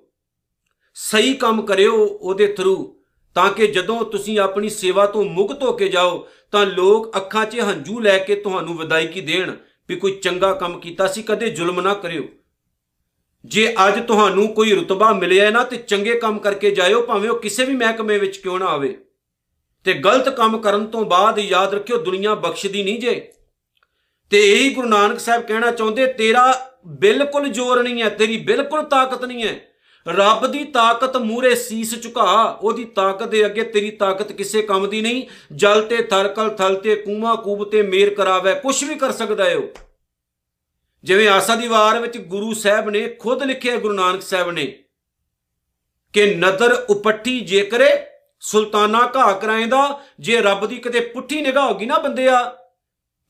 ਸਹੀ ਕੰਮ ਕਰਿਓ ਉਹਦੇ ਥਰੂ, ਤਾਂ ਕਿ ਜਦੋਂ ਤੁਸੀਂ ਆਪਣੀ ਸੇਵਾ ਤੋਂ ਮੁਕਤ ਹੋ ਕੇ ਜਾਓ, ਤਾਂ ਲੋਕ ਅੱਖਾਂ 'ਚ ਹੰਝੂ ਲੈ ਕੇ ਤੁਹਾਨੂੰ ਵਿਦਾਇਗੀ ਦੇਣ ਵੀ ਕੋਈ ਚੰਗਾ ਕੰਮ ਕੀਤਾ ਸੀ, ਕਦੇ ਜ਼ੁਲਮ ਨਾ ਕਰਿਓ। ਜੇ ਅੱਜ ਤੁਹਾਨੂੰ ਕੋਈ ਰਤਬਾ ਮਿਲਿਆ ਨਾ ਤੇ ਚੰਗੇ ਕੰਮ ਕਰਕੇ ਜਾਇਓ, ਭਾਵੇਂ ਉਹ ਕਿਸੇ ਵੀ ਮਹਿਕਮੇ ਵਿੱਚ ਕਿਉਂ ਨਾ ਆਵੇ। ਤੇ ਗਲਤ ਕੰਮ ਕਰਨ ਤੋਂ ਬਾਅਦ ਯਾਦ ਰੱਖਿਓ, ਦੁਨੀਆ ਬਖਸ਼ਦੀ ਨਹੀਂ ਜੇ। ਤੇ ਇਹੀ ਗੁਰੂ ਨਾਨਕ ਸਾਹਿਬ ਕਹਿਣਾ ਚਾਹੁੰਦੇ, ਤੇਰਾ ਬਿਲਕੁਲ ਜ਼ੋਰ ਨਹੀਂ ਹੈ, ਤੇਰੀ ਬਿਲਕੁਲ ਤਾਕਤ ਨਹੀਂ ਹੈ। ਰੱਬ ਦੀ ਤਾਕਤ ਮੂਰੇ ਸੀਸ ਝੁਕਾ, ਉਹਦੀ ਤਾਕਤ ਦੇ ਅੱਗੇ ਤੇਰੀ ਤਾਕਤ ਕਿਸੇ ਕੰਮ ਦੀ ਨਹੀਂ। ਜਲ ਤੇ ਥਰਕਲ ਥਲ ਤੇ ਕੂਮਾ ਕੂਬ ਤੇ ਮੇਰ ਕਰਾਵੇ ਕੁਝ ਵੀ ਕਰ ਸਕਦਾ ਹੈ ਉਹ। ਜਿਵੇਂ ਆਸਾ ਦੀ ਵਾਰ ਵਿੱਚ ਗੁਰੂ ਸਾਹਿਬ ਨੇ ਖੁਦ ਲਿਖਿਆ ਗੁਰੂ ਨਾਨਕ ਸਾਹਿਬ ਨੇ ਕਿ ਨਦਰ ਉਪੱਠੀ ਜੇ ਕਰੇ, ਸੁਲਤਾਨਾ ਘਾ ਕਰਾਇਂਦਾ ਜੇ ਰੱਬ ਦੀ ਕਿਤੇ ਪੁੱਠੀ ਨਿਗਾਹ ਹੋਗੀ ਨਾ ਬੰਦਿਆ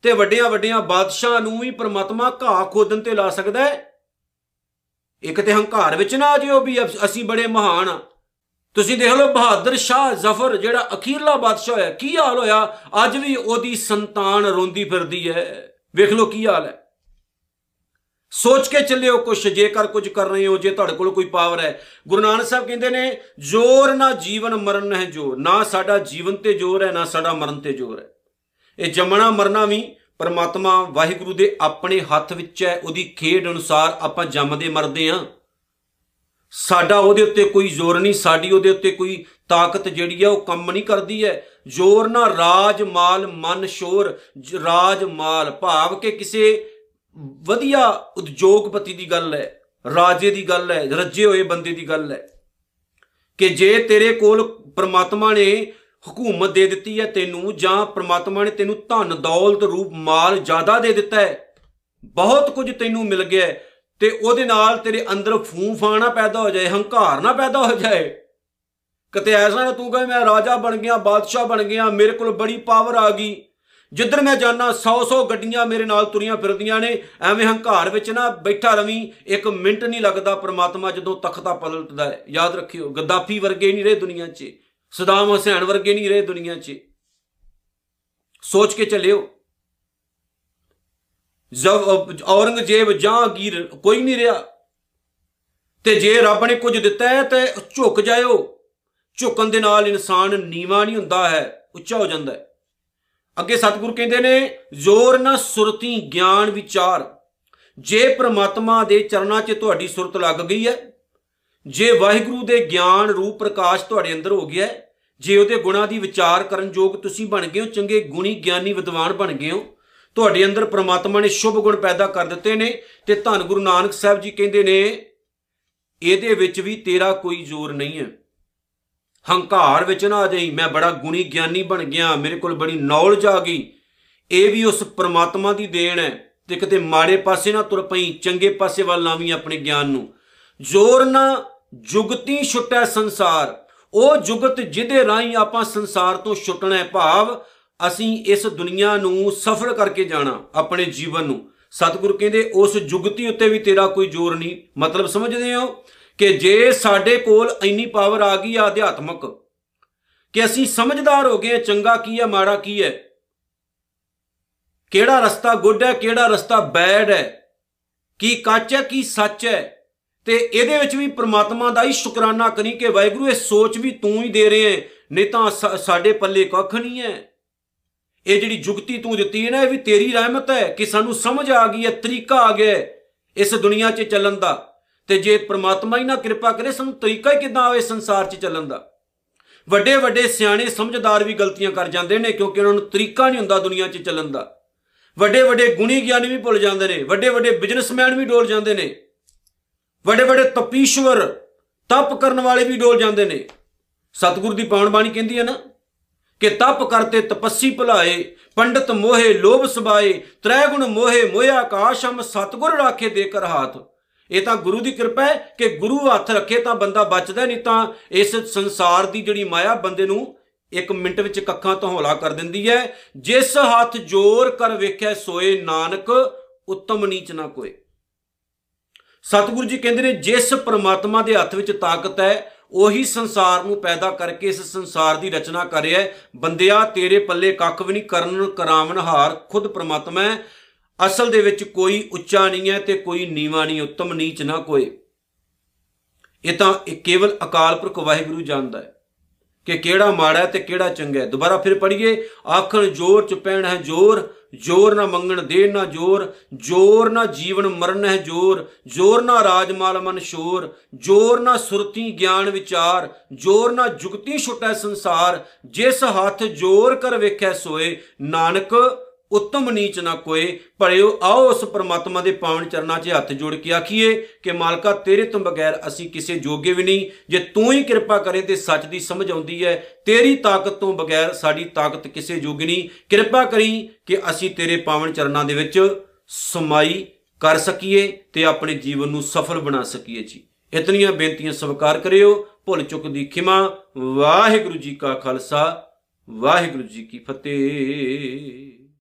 ਤੇ ਵੱਡਿਆਂ ਵੱਡਿਆਂ ਬਾਦਸ਼ਾਹ ਨੂੰ ਵੀ ਪ੍ਰਮਾਤਮਾ ਘਾ ਖੋਦਨ ਤੇ ਲਾ ਸਕਦਾ ਹੈ। ਇੱਕ ਤੇ ਹੰਕਾਰ ਵਿੱਚ ਨਾ ਆ ਜਿਓ ਵੀ ਅਸੀਂ ਬੜੇ ਮਹਾਨ ਆ। ਤੁਸੀਂ ਦੇਖ ਲਓ ਬਹਾਦਰ ਸ਼ਾਹ ਜ਼ਫਰ, ਜਿਹੜਾ ਅਖੀਰਲਾ ਬਾਦਸ਼ਾਹ ਹੋਇਆ, ਕੀ ਹਾਲ ਹੋਇਆ? ਅੱਜ ਵੀ ਉਹਦੀ ਸੰਤਾਨ ਰੋਂਦੀ ਫਿਰਦੀ ਹੈ। ਵੇਖ ਲਓ ਕੀ ਹਾਲ ਹੈ। ਸੋਚ ਕੇ ਚੱਲਿਓ ਕੁਛ, ਜੇਕਰ ਕੁਝ ਕਰ ਰਹੇ ਹੋ, ਜੇ ਤੁਹਾਡੇ ਕੋਲ ਕੋਈ ਪਾਵਰ ਹੈ। ਗੁਰੂ ਨਾਨਕ ਸਾਹਿਬ ਕਹਿੰਦੇ ਨੇ, ਜ਼ੋਰ ਨਾ ਜੀਵਨ ਮਰਨ ਹੈ ਜੋਰ। ਨਾ ਸਾਡਾ ਜੀਵਨ ਤੇ ਜ਼ੋਰ ਹੈ, ਨਾ ਸਾਡਾ ਮਰਨ ਤੇ ਜ਼ੋਰ ਹੈ। ਇਹ ਜੰਮਣਾ ਮਰਨਾ ਵੀ ਪਰਮਾਤਮਾ ਵਾਹਿਗੁਰੂ ਦੇ ਆਪਣੇ ਹੱਥ ਵਿੱਚ ਹੈ। ਉਹਦੀ ਖੇਡ ਅਨੁਸਾਰ ਆਪਾਂ ਜੰਮਦੇ ਮਰਦੇ ਆਂ ਸਾਡਾ ਉਹਦੇ ਉੱਤੇ ਕੋਈ ਜ਼ੋਰ ਨਹੀਂ, ਸਾਡੀ ਉਹਦੇ ਉੱਤੇ ਕੋਈ ਤਾਕਤ ਜਿਹੜੀ ਹੈ, ਉਹ ਕੰਮ ਨਹੀਂ ਕਰਦੀ ਹੈ। ਜ਼ੋਰ ਨਾ ਰਾਜ ਮਾਲ ਮਨ ਸ਼ੋਰ ਰਾਜ ਮਾਲ ਭਾਵ ਕਿ ਕਿਸੇ ਵਧੀਆ ਉਦਯੋਗਪਤੀ ਦੀ ਗੱਲ ਹੈ, ਰਾਜੇ ਦੀ ਗੱਲ ਹੈ, ਰੱਜੇ ਹੋਏ ਬੰਦੇ ਦੀ ਗੱਲ ਹੈ ਕਿ ਜੇ ਤੇਰੇ ਕੋਲ ਪ੍ਰਮਾਤਮਾ ਨੇ ਹਕੂਮਤ ਦੇ ਦਿੱਤੀ ਹੈ ਤੈਨੂੰ ਜਾਂ ਪ੍ਰਮਾਤਮਾ ਨੇ ਤੈਨੂੰ ਧਨ, ਦੌਲਤ, ਰੂਪ, ਮਾਲ ਜ਼ਿਆਦਾ ਦੇ ਦਿੱਤਾ ਹੈ, ਬਹੁਤ ਕੁਝ ਤੈਨੂੰ ਮਿਲ ਗਿਆ ਤੇ ਉਹਦੇ ਨਾਲ ਤੇਰੇ ਅੰਦਰ ਫੂਫਾਣਾ ਪੈਦਾ ਹੋ ਜਾਏ, ਹੰਕਾਰ ਨਾ ਪੈਦਾ ਹੋ ਜਾਏ, ਕਿਤੇ ਐਸਾ ਨਾ ਤੂੰ ਕਹੇ, ਮੈਂ ਰਾਜਾ ਬਣ ਗਿਆ, ਬਾਦਸ਼ਾਹ ਬਣ ਗਿਆ, ਮੇਰੇ ਕੋਲ ਬੜੀ ਪਾਵਰ ਆ ਗਈ। ਜਿੱਧਰ ਮੈਂ ਜਾਣਾ 100-100 ਗੱਡੀਆਂ ਮੇਰੇ ਨਾਲ ਤੁਰੀਆਂ ਫਿਰਦੀਆਂ ਨੇ, ਐਵੇਂ ਹੰਕਾਰ ਵਿੱਚ ਨਾ ਬੈਠਾ ਰਵੀ, ਇੱਕ ਮਿੰਟ ਨਹੀਂ ਲੱਗਦਾ ਪ੍ਰਮਾਤਮਾ ਜਦੋਂ ਤਖਤਾ ਪਲਟਦਾ ਹੈ। ਯਾਦ ਰੱਖਿਓ, ਗੱਦਾਫੀ ਵਰਗੇ ਨਹੀਂ ਰਹੇ ਦੁਨੀਆ 'ਚ, ਸਦਾਮ ਹੁਸੈਨ ਵਰਗੇ ਨਹੀਂ ਰਹੇ ਦੁਨੀਆ 'ਚ। ਸੋਚ ਕੇ ਚੱਲਿਓ। ਔਰੰਗਜ਼ੇਬ ਜਹਾਂਗੀਰ ਕੋਈ ਨਹੀਂ ਰਿਹਾ। ਤੇ ਜੇ ਰੱਬ ਨੇ ਕੁਝ ਦਿੱਤਾ ਹੈ, ਤੇ ਝੁਕ ਜਾਇਓ। ਝੁਕਣ ਦੇ ਨਾਲ ਇਨਸਾਨ ਨੀਵਾ ਨਹੀਂ ਹੁੰਦਾ ਹੈ, ਉੱਚਾ ਹੋ ਜਾਂਦਾ ਹੈ। ਅੱਗੇ ਸਤਿਗੁਰੂ ਕਹਿੰਦੇ ਨੇ, ਜ਼ੋਰ ਨਾ ਸੁਰਤੀ, ਗਿਆਨ ਵਿਚਾਰ। ਜੇ ਪ੍ਰਮਾਤਮਾ ਦੇ ਚਰਨਾਂ 'ਚ ਤੁਹਾਡੀ ਸੁਰਤ ਲੱਗ ਗਈ ਹੈ, ਜੇ ਵਾਹਿਗੁਰੂ ਦੇ ਗਿਆਨ ਰੂਪ ਪ੍ਰਕਾਸ਼ ਤੁਹਾਡੇ ਅੰਦਰ ਹੋ ਗਿਆ ਹੈ, ਜੇ ਉਹਦੇ ਗੁਣਾਂ ਦੀ ਵਿਚਾਰ ਕਰਨ ਯੋਗ ਤੁਸੀਂ ਬਣ ਗਏ ਹੋ, ਚੰਗੇ ਗੁਣੀ ਗਿਆਨੀ ਵਿਦਵਾਨ ਬਣ ਗਏ ਹੋ, ਤੁਹਾਡੇ ਅੰਦਰ ਪ੍ਰਮਾਤਮਾ ਨੇ ਸ਼ੁਭ ਗੁਣ ਪੈਦਾ ਕਰ ਦਿੱਤੇ ਨੇ ਤੇ ਧੰਨ ਗੁਰੂ ਨਾਨਕ ਸਾਹਿਬ ਜੀ ਕਹਿੰਦੇ ਨੇ, ਇਹਦੇ ਵਿੱਚ ਵੀ ਤੇਰਾ ਕੋਈ ਜ਼ੋਰ ਨਹੀਂ ਹੈ। ਹੰਕਾਰ ਵਿੱਚ ਨਾ ਆ ਜਾਈ, ਮੈਂ ਬੜਾ ਗੁਣੀ ਗਿਆਨੀ ਬਣ ਗਿਆ, ਮੇਰੇ ਕੋਲ ਬੜੀ ਨੌਲੇਜ ਆ ਗਈ। ਇਹ ਵੀ ਉਸ ਪ੍ਰਮਾਤਮਾ ਦੀ ਦੇਣ ਹੈ ਤੇ ਕਿਤੇ ਮਾੜੇ ਪਾਸੇ ਨਾ ਤੁਰ ਪਈ, ਚੰਗੇ ਪਾਸੇ ਵੱਲ ਲਾਵੀਂ ਆਪਣੇ ਗਿਆਨ ਨੂੰ। ਜ਼ੋਰ ਨਾ ਜੁਗਤੀ ਛੁੱਟੈ ਸੰਸਾਰ। ਉਹ ਜੁਗਤ ਜਿਹਦੇ ਰਾਹੀਂ ਆਪਾਂ ਸੰਸਾਰ ਤੋਂ ਛੁੱਟਣਾ ਹੈ ਭਾਵ ਅਸੀਂ ਇਸ ਦੁਨੀਆ ਨੂੰ ਸਫਲ ਕਰਕੇ ਜਾਣਾ, ਆਪਣੇ ਜੀਵਨ ਨੂੰ। ਸਤਿਗੁਰੂ ਕਹਿੰਦੇ, ਉਸ ਜੁਗਤੀ ਉੱਤੇ ਵੀ ਤੇਰਾ ਕੋਈ ਜ਼ੋਰ ਨਹੀਂ। ਮਤਲਬ ਸਮਝਦੇ ਹੋ? ਕਿ ਜੇ ਸਾਡੇ ਕੋਲ ਇੰਨੀ ਪਾਵਰ ਆ ਗਈ ਆ ਅਧਿਆਤਮਕ, ਕਿ ਅਸੀਂ ਸਮਝਦਾਰ ਹੋ ਗਏ ਚੰਗਾ ਕੀ ਹੈ, ਮਾੜਾ ਕੀ ਹੈ, ਕਿਹੜਾ ਰਸਤਾ ਗੁੱਡ ਹੈ, ਕਿਹੜਾ ਰਸਤਾ ਬੈਡ ਹੈ, ਕੀ ਕੱਚ ਹੈ, ਕੀ ਸੱਚ ਹੈ, ਤੇ ਇਹਦੇ ਵਿੱਚ ਵੀ ਪ੍ਰਮਾਤਮਾ ਦਾ ਹੀ ਸ਼ੁਕਰਾਨਾ ਕਰੀ ਕਿ ਵਾਹਿਗੁਰੂ ਇਹ ਸੋਚ ਵੀ ਤੂੰ ਹੀ ਦੇ ਰਹੇ ਹੈ, ਨਹੀਂ ਤਾਂ ਸਾਡੇ ਪੱਲੇ ਕੱਖ ਨਹੀਂ ਹੈ। ਇਹ ਜਿਹੜੀ ਜੁਗਤੀ ਤੂੰ ਦਿੱਤੀ ਹੈ ਨਾ, ਇਹ ਵੀ ਤੇਰੀ ਰਹਿਮਤ ਹੈ ਕਿ ਸਾਨੂੰ ਸਮਝ ਆ ਗਈ ਹੈ, ਤਰੀਕਾ ਆ ਗਿਆ ਇਸ ਦੁਨੀਆ 'ਚ ਚੱਲਣ ਦਾ। ਤੇ ਜੇ ਪ੍ਰਮਾਤਮਾ ਹੀ ਨਾ ਕਿਰਪਾ ਕਰੇ, ਸਾਨੂੰ ਤਰੀਕਾ ਹੀ ਕਿਦਾਂ ਆਵੇ ਸੰਸਾਰ 'ਚ ਚੱਲਣ ਦਾ? ਵੱਡੇ ਵੱਡੇ ਸਿਆਣੇ ਸਮਝਦਾਰ ਵੀ ਗਲਤੀਆਂ ਕਰ ਜਾਂਦੇ ਨੇ ਕਿਉਂਕਿ ਉਹਨਾਂ ਨੂੰ ਤਰੀਕਾ ਨਹੀਂ ਹੁੰਦਾ ਦੁਨੀਆ 'ਚ ਚੱਲਣ ਦਾ। ਵੱਡੇ ਵੱਡੇ ਗੁਣੀ ਗਿਆਨੀ ਵੀ ਭੁੱਲ ਜਾਂਦੇ ਨੇ ਵੱਡੇ ਵੱਡੇ ਬਿਜ਼ਨਸਮੈਨ ਵੀ ਡੋਲ ਜਾਂਦੇ ਨੇ ਵੱਡੇ ਵੱਡੇ ਤਪੀਸ਼ਵਰ ਤਪ ਕਰਨ ਵਾਲੇ ਵੀ ਡੋਲ ਜਾਂਦੇ ਨੇ। ਸਤਿਗੁਰ ਦੀ ਪਾਵਨ ਬਾਣੀ ਕਹਿੰਦੀ ਹੈ ਨਾ ਕਿ ਤਪ ਕਰਤੇ ਤਪੱਸੀ ਭੁਲਾਏ, ਪੰਡਤ ਮੋਹੇ ਲੋਭ ਸਬਾਏ ਤ੍ਰੈ ਗੁਣ ਮੋਹੇ ਮੋਇਆ ਆਕਾਸ਼ਮ, ਸਤਿਗੁਰ ਰਾਖੇ ਦੇ ਕਰ ਹਾਥ ਇਹ ਤਾਂ ਗੁਰੂ ਦੀ ਕਿਰਪਾ ਹੈ ਕਿ ਗੁਰੂ ਹੱਥ ਰੱਖੇ ਤਾਂ ਬੰਦਾ ਬਚਦਾ ਨਹੀਂ ਤਾਂ ਇਸ ਸੰਸਾਰ ਦੀ ਜਿਹੜੀ ਮਾਇਆ ਬੰਦੇ ਨੂੰ ਇੱਕ ਮਿੰਟ ਵਿੱਚ ਕੱਖਾਂ ਤੋਂ ਹੌਲਾ ਕਰ ਦਿੰਦੀ ਹੈ। ਜਿਸ ਹੱਥ ਜੋਰ ਕਰ ਵੇਖਿਆ ਸੋਏ ਨਾਨਕ, ਉੱਤਮ ਨੀਚ ਨਾ ਕੋਏ। ਸਤਿਗੁਰੂ ਜੀ ਕਹਿੰਦੇ ਨੇ, ਜਿਸ ਪ੍ਰਮਾਤਮਾ ਦੇ ਹੱਥ ਵਿੱਚ ਤਾਕਤ ਹੈ, ਉਹੀ ਸੰਸਾਰ ਨੂੰ ਪੈਦਾ ਕਰਕੇ ਇਸ ਸੰਸਾਰ ਦੀ ਰਚਨਾ ਕਰਿਆ ਬੰਦਿਆ, ਤੇਰੇ ਪੱਲੇ ਕੱਖ ਵੀ ਨਹੀਂ, ਕਰਨ ਕਰਾਵਨ ਹਾਰ ਖੁਦ ਪ੍ਰਮਾਤਮਾ ਹੈ। ਅਸਲ ਦੇ ਵਿੱਚ ਕੋਈ ਉੱਚਾ ਨਹੀਂ ਹੈ ਤੇ ਕੋਈ ਨੀਵਾ ਨਹੀਂ, ਉੱਤਮ ਨੀਚ ਨਾ ਕੋਈ। ਇਹ ਤਾਂ ਇਹ ਕੇਵਲ ਅਕਾਲ ਪੁਰਖ ਵਾਹਿਗੁਰੂ ਜਾਣਦਾ ਹੈ ਕਿ ਕਿਹੜਾ ਮਾੜਾ ਹੈ ਤੇ ਕਿਹੜਾ ਚੰਗਾ ਹੈ। ਦੁਬਾਰਾ ਫਿਰ ਪੜ੍ਹੀਏ, ਆਖਣ ਜੋਰ ਚ ਪੈਣ ਹੈ ਜੋਰ ਜੋਰ ਨਾ ਮੰਗਣ ਦੇ ਨਾ ਜੋਰ ਜੋਰ ਨਾ ਜੀਵਨ ਮਰਨ ਹੈ ਜੋਰ ਜੋਰ ਨਾ ਰਾਜਮਾਲ ਮਨ ਸ਼ੋਰ, ਜੋਰ ਨਾ ਸੁਰਤੀ ਗਿਆਨ ਵਿਚਾਰ, ਜੋਰ ਨਾ ਜੁਗਤੀ ਛੁਟੈ ਸੰਸਾਰ, ਜਿਸ ਹੱਥ ਜੋਰ ਕਰ ਵੇਖੈ ਸੋਏ, ਨਾਨਕ ਉੱਤਮ ਨੀਚ ਨਾ ਕੋਏ ਭਲਿਓ ਆਓ ਉਸ ਪਰਮਾਤਮਾ ਦੇ ਪਾਵਨ ਚਰਨਾਂ 'ਚ ਹੱਥ ਜੋੜ ਕੇ ਆਖੀਏ ਕਿ ਮਾਲਕਾ ਤੇਰੇ ਤੋਂ ਬਗੈਰ ਅਸੀਂ ਕਿਸੇ ਜੋਗੇ ਵੀ ਨਹੀਂ ਜੇ ਤੂੰ ਹੀ ਕਿਰਪਾ ਕਰੇ ਤੇ ਸੱਚ ਦੀ ਸਮਝ ਆਉਂਦੀ ਹੈ ਤੇਰੀ ਤਾਕਤ ਤੋਂ ਬਗੈਰ ਸਾਡੀ ਤਾਕਤ ਕਿਸੇ ਜੋਗੀ ਨਹੀਂ ਕਿਰਪਾ ਕਰੀ ਕਿ ਅਸੀਂ ਤੇਰੇ ਪਾਵਨ ਚਰਨਾਂ ਦੇ ਵਿੱਚ ਸਮਾਈ ਕਰ ਸਕੀਏ ਤੇ ਆਪਣੇ ਜੀਵਨ ਨੂੰ ਸਫਲ ਬਣਾ ਸਕੀਏ ਜੀ ਇਤਨੀਆਂ ਬੇਨਤੀਆਂ ਸਵਾਰ ਕਰਿਓ ਭੁੱਲ ਚੁੱਕ ਦੀ ਖਿਮਾ ਵਾਹਿਗੁਰੂ ਜੀ ਕਾ ਖਾਲਸਾ ਵਾਹਿਗੁਰੂ ਜੀ ਕੀ ਫਤਿਹ